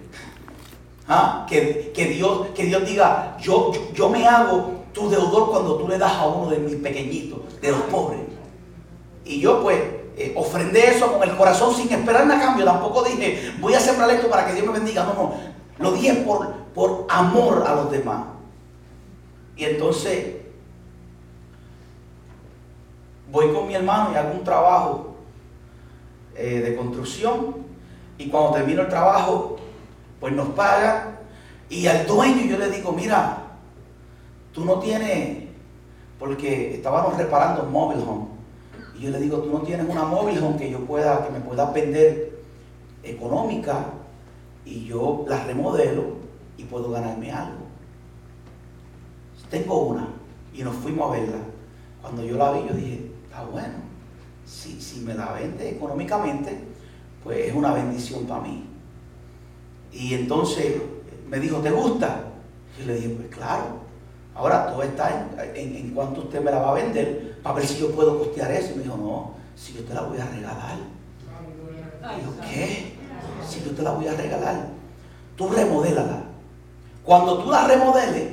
¿Ah? Que, Dios, que Dios diga, yo, yo, me hago tu deudor cuando tú le das a uno de mis pequeñitos, de los pobres. Y yo pues eh, ofrendé eso con el corazón sin esperar nada cambio. Tampoco dije, voy a sembrar esto para que Dios me bendiga. No, no. Lo dije por, por amor a los demás. Y entonces voy con mi hermano y hago un trabajo eh, de construcción y cuando termino el trabajo, pues nos paga y al dueño yo le digo, mira, tú no tienes, porque estábamos reparando mobile home, y yo le digo, tú no tienes una mobile home que yo pueda, que me pueda vender económica y yo la remodelo y puedo ganarme algo. Tengo una y nos fuimos a verla. Cuando yo la vi, yo dije, está bueno si, me la vende económicamente, pues es una bendición para mí. Y entonces me dijo, ¿te gusta? Y le dije, pues claro. Ahora todo está en, en, cuánto usted me la va a vender para ver si yo puedo costear eso. Y me dijo, no, si yo te la voy a regalar. Y yo, ¿qué? Si yo te la voy a regalar, tú remodélala. Cuando tú la remodeles,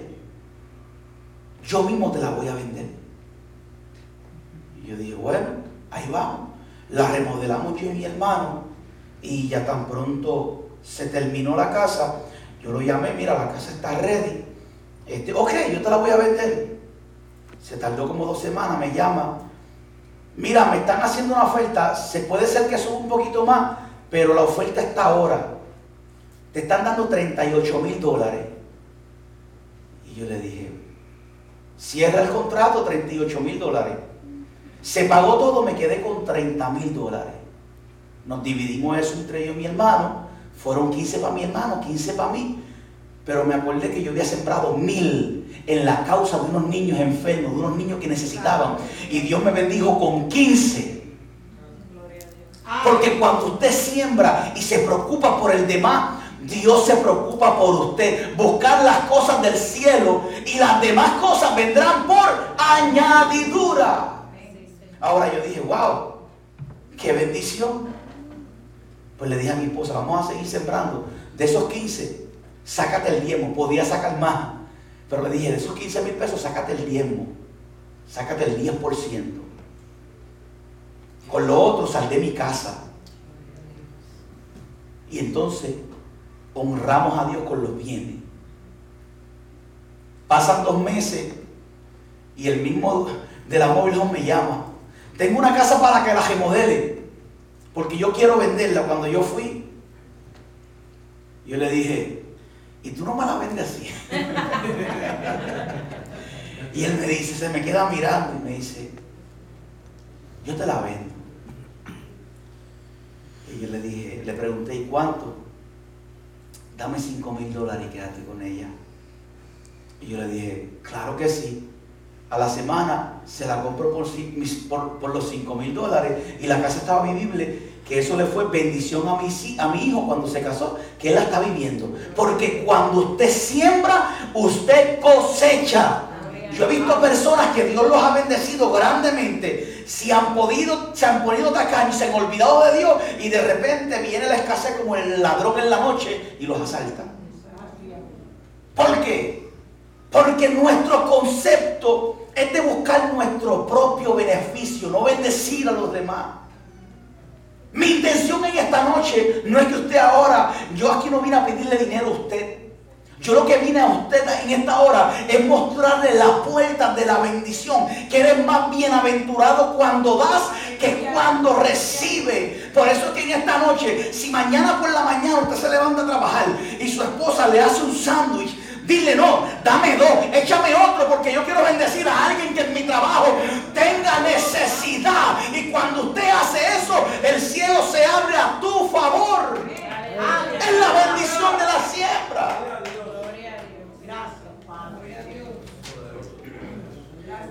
yo mismo te la voy a vender. Y yo dije, bueno, ahí vamos. La remodelamos yo y mi hermano. Y ya tan pronto se terminó la casa, yo lo llamé, mira, la casa está ready. Este, ok, yo te la voy a vender. Se tardó como dos semanas, me llama. Mira, me están haciendo una oferta, se puede ser que suba un poquito más, pero la oferta está ahora. Te están dando 38 mil dólares. Y yo le dije, cierra el contrato, 38 mil dólares. Se pagó todo, me quedé con 30 mil dólares. Nos dividimos eso entre yo y mi hermano. Fueron 15 para mi hermano, 15 para mí. Pero me acordé que yo había sembrado mil en la causa de unos niños enfermos, de unos niños que necesitaban. Y Dios me bendijo con 15. Porque cuando usted siembra y se preocupa por el demás, Dios se preocupa por usted. Buscar las cosas del cielo y las demás cosas vendrán por añadidura. Ahora yo dije, wow, qué bendición. Pues le dije a mi esposa, vamos a seguir sembrando. De esos 15, sácate el diezmo. Podía sacar más. Pero le dije, de esos 15 mil pesos, sácate el diezmo. Sácate el 10%. Con lo otro, sal de mi casa. Y entonces honramos a Dios con los bienes. Pasan dos meses y el mismo de la móvil me llama. Tengo una casa para que la remodele, porque yo quiero venderla. Cuando yo fui, yo le dije, ¿y tú no me la vendes así? y él me dice, se me queda mirando y me dice, yo te la vendo. Y yo le dije, le pregunté, ¿y cuánto? dame 5 mil dólares y quédate con ella. Y yo le dije, claro que sí. A la semana se la compró por, los 5 mil dólares y la casa estaba vivible, que eso le fue bendición a mi, hijo cuando se casó, que él la está viviendo. Porque cuando usted siembra, usted cosecha. Yo he visto personas que Dios los ha bendecido grandemente. Si han podido, se han podido tacaños se han olvidado de Dios y de repente viene la escasez como el ladrón en la noche y los asalta. ¿Por qué? Porque nuestro concepto es de buscar nuestro propio beneficio, no bendecir a los demás. Mi intención en esta noche no es que usted ahora, yo aquí no vine a pedirle dinero a usted. Yo lo que vine a usted en esta hora es mostrarle la puerta de la bendición. Que eres más bienaventurado cuando das que cuando recibe. Por eso es que en esta noche, si mañana por la mañana usted se levanta a trabajar y su esposa le hace un sándwich, Dile, no, dame dos, échame otro, porque yo quiero bendecir a alguien que en mi trabajo tenga necesidad. Y cuando usted hace eso, el cielo se abre a tu favor. Es la bendición de la siembra.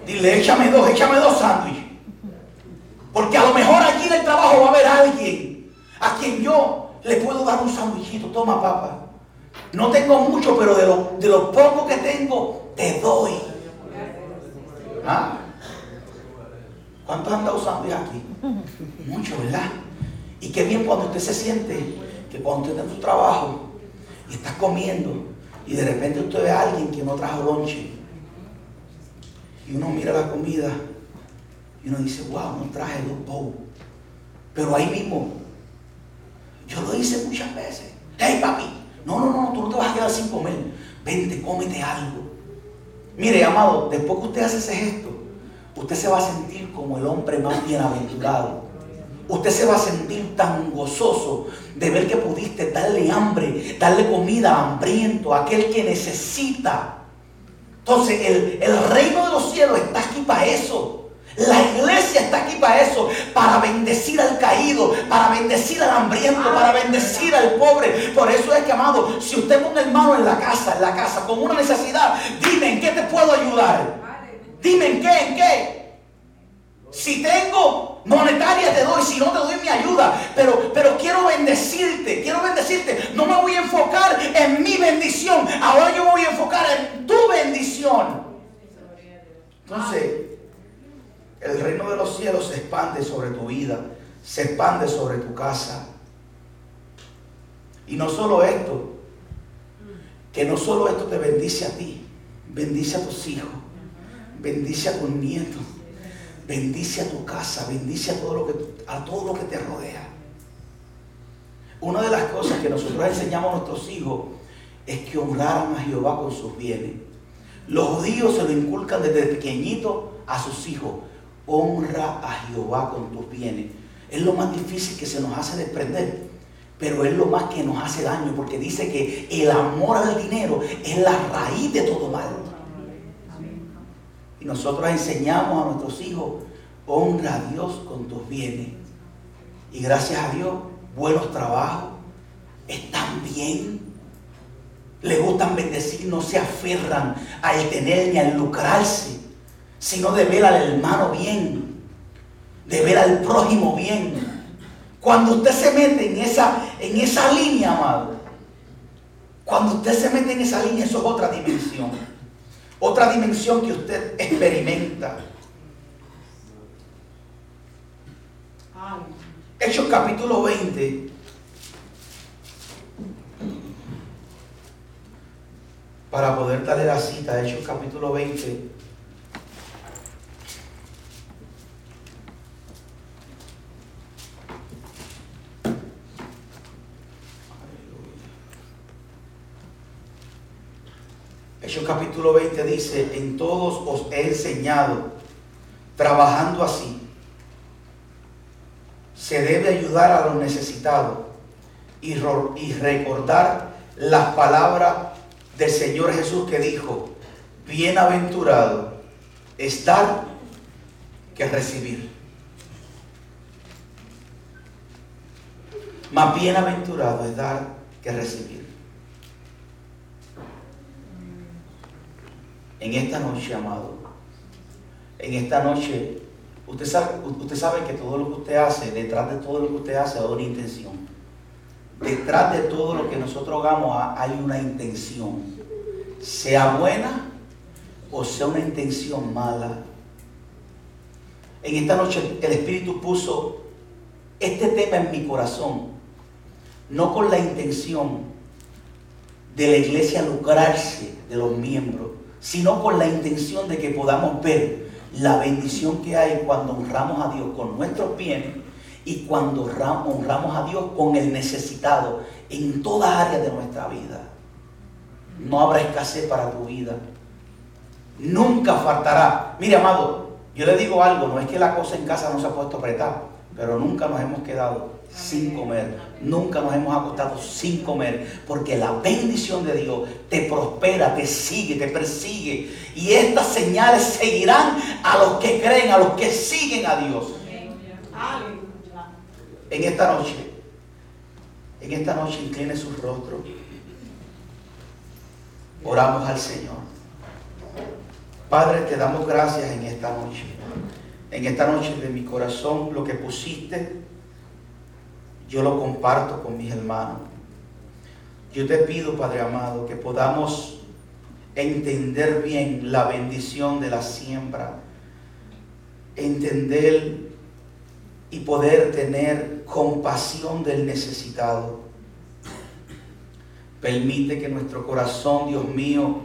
Dile, échame dos, échame dos sándwiches. Porque a lo mejor aquí en el trabajo va a haber alguien a quien yo le puedo dar un sándwichito. Toma, papá. No tengo mucho, pero de lo, de poco que tengo, te doy. ¿Ah? ¿Cuántos han dado sándwiches aquí? Mucho, ¿verdad? Y qué bien cuando usted se siente que cuando usted está en su trabajo y está comiendo y de repente usted ve a alguien que no trajo lonche y uno mira la comida y uno dice, wow, no traje dos bowls. Pero ahí mismo, yo lo hice muchas veces. Hey papi, no, no, no, tú no te vas a quedar sin comer. Vente, cómete algo. Mire, amado, después que usted hace ese gesto, usted se va a sentir como el hombre más bienaventurado. Usted se va a sentir tan gozoso de ver que pudiste darle hambre, darle comida hambriento, a aquel que necesita. Entonces, el, reino de los cielos está aquí para eso. Bendecir al caído, para bendecir al hambriento, para bendecir al pobre. Por eso es que, amado, si usted pone un hermano en la casa, en la casa, con una necesidad, dime en qué te puedo ayudar. Dime en qué, en qué. Si tengo monetaria te doy, si no te doy mi ayuda, pero, pero quiero bendecirte, quiero bendecirte. No me voy a enfocar en mi bendición, ahora yo me voy a enfocar en tu bendición. Entonces, el reino de los cielos se expande sobre tu vida, se expande sobre tu casa. Y no solo esto, que no solo esto te bendice a ti, bendice a tus hijos, bendice a tus nietos, bendice a tu casa, bendice a todo lo que, a todo lo que te rodea. Una de las cosas que nosotros enseñamos a nuestros hijos es que honraran a Jehová con sus bienes. Los judíos se lo inculcan desde pequeñito a sus hijos. Honra a Jehová con tus bienes. Es lo más difícil que se nos hace desprender, pero es lo más que nos hace daño, porque dice que el amor al dinero es la raíz de todo mal. Y nosotros enseñamos a nuestros hijos, honra a Dios con tus bienes. Y gracias a Dios, buenos trabajos, están bien, le gustan bendecir, no se aferran al tener ni al lucrarse, sino de ver al hermano bien, de ver al prójimo bien. Cuando usted se mete en esa, en esa línea, amado, cuando usted se mete en esa línea, eso es otra dimensión. Otra dimensión que usted experimenta. Hechos capítulo 20. Para poder darle la cita, Hechos capítulo 20. Hechos capítulo 20 en todos os he enseñado, trabajando así, se debe ayudar a los necesitados y, y recordar las palabras del Señor Jesús que dijo, bienaventurado es dar que recibir. Más bienaventurado es dar que recibir. En esta noche, amado, en esta noche Usted sabe, que todo lo que usted hace, detrás de todo lo que usted hace hay una intención. Detrás de todo lo que nosotros hagamos hay una intención. Sea buena o sea una intención mala. En esta noche el Espíritu puso este tema en mi corazón, no con la intención de la iglesia lucrarse de los miembros, sino con la intención de que podamos ver la bendición que hay cuando honramos a Dios con nuestros bienes y cuando honramos a Dios con el necesitado en toda área de nuestra vida. No habrá escasez para tu vida. Nunca faltará. Mire, amado, yo le digo algo, no es que la cosa en casa no se ha puesto apretada, pero nunca nos hemos quedado sin comer. Nunca nos hemos acostado sin comer, porque la bendición de Dios te prospera, te sigue, te persigue. Y estas señales seguirán a los que creen, a los que siguen a Dios. En esta noche, en esta noche incline su rostro. Oramos al Señor. Padre, te damos gracias en esta noche. En esta noche de mi corazón, lo que pusiste yo lo comparto con mis hermanos. Yo te pido, Padre amado, que podamos entender bien la bendición de la siembra, entender y poder tener compasión del necesitado. Permite que nuestro corazón, Dios mío,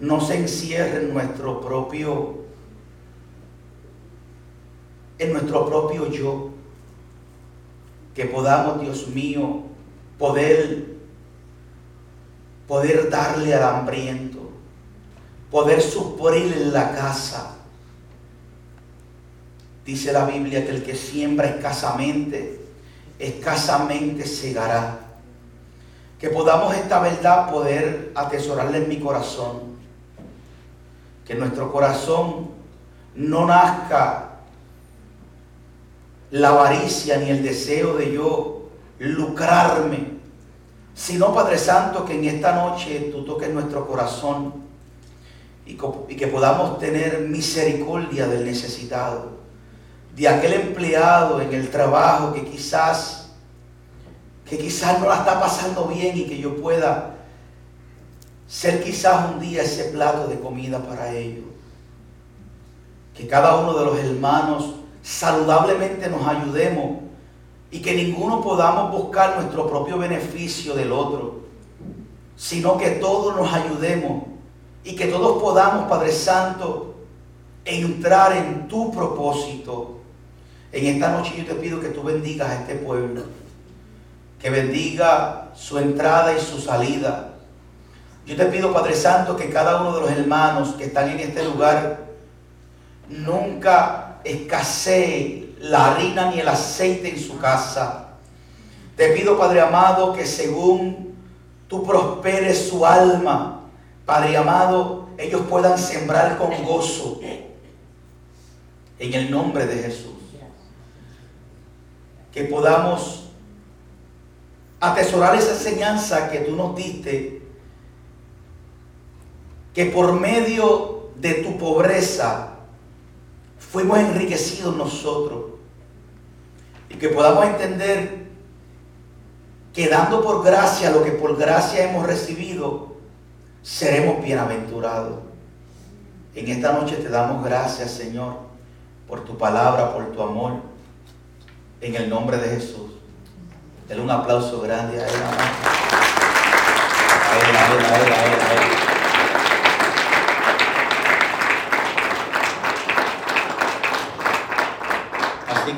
no se encierre en nuestro propio en nuestro propio yo, que podamos, Dios mío, poder, poder darle al hambriento, poder suplir en la casa. Dice la Biblia que el que siembra escasamente, escasamente segará. Que podamos esta verdad poder atesorarla en mi corazón. Que nuestro corazón no nazca la avaricia ni el deseo de yo lucrarme, sino Padre Santo que en esta noche tú toques nuestro corazón y, que podamos tener misericordia del necesitado, de aquel empleado en el trabajo que quizás, que quizás no la está pasando bien y que yo pueda ser quizás un día ese plato de comida para ellos. Que cada uno de los hermanos saludablemente nos ayudemos y que ninguno podamos buscar nuestro propio beneficio del otro, sino que todos nos ayudemos y que todos podamos, Padre Santo, entrar en tu propósito. En esta noche yo te pido que tú bendigas a este pueblo, que bendiga su entrada y su salida. Yo te pido, Padre Santo, que cada uno de los hermanos que están en este lugar nunca escasee la harina ni el aceite en su casa. Te pido, Padre amado, que según tú prosperes su alma, Padre amado, ellos puedan sembrar con gozo en el nombre de Jesús. Que podamos atesorar esa enseñanza que tú nos diste, que por medio de tu pobreza fuimos enriquecidos nosotros. Y que podamos entender que dando por gracia lo que por gracia hemos recibido, seremos bienaventurados. En esta noche te damos gracias, Señor, por tu palabra, por tu amor, en el nombre de Jesús. Dale un aplauso grande a él. A él, a él, a él, a él,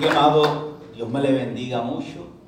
a él. Así que, amado, Dios me le bendiga mucho.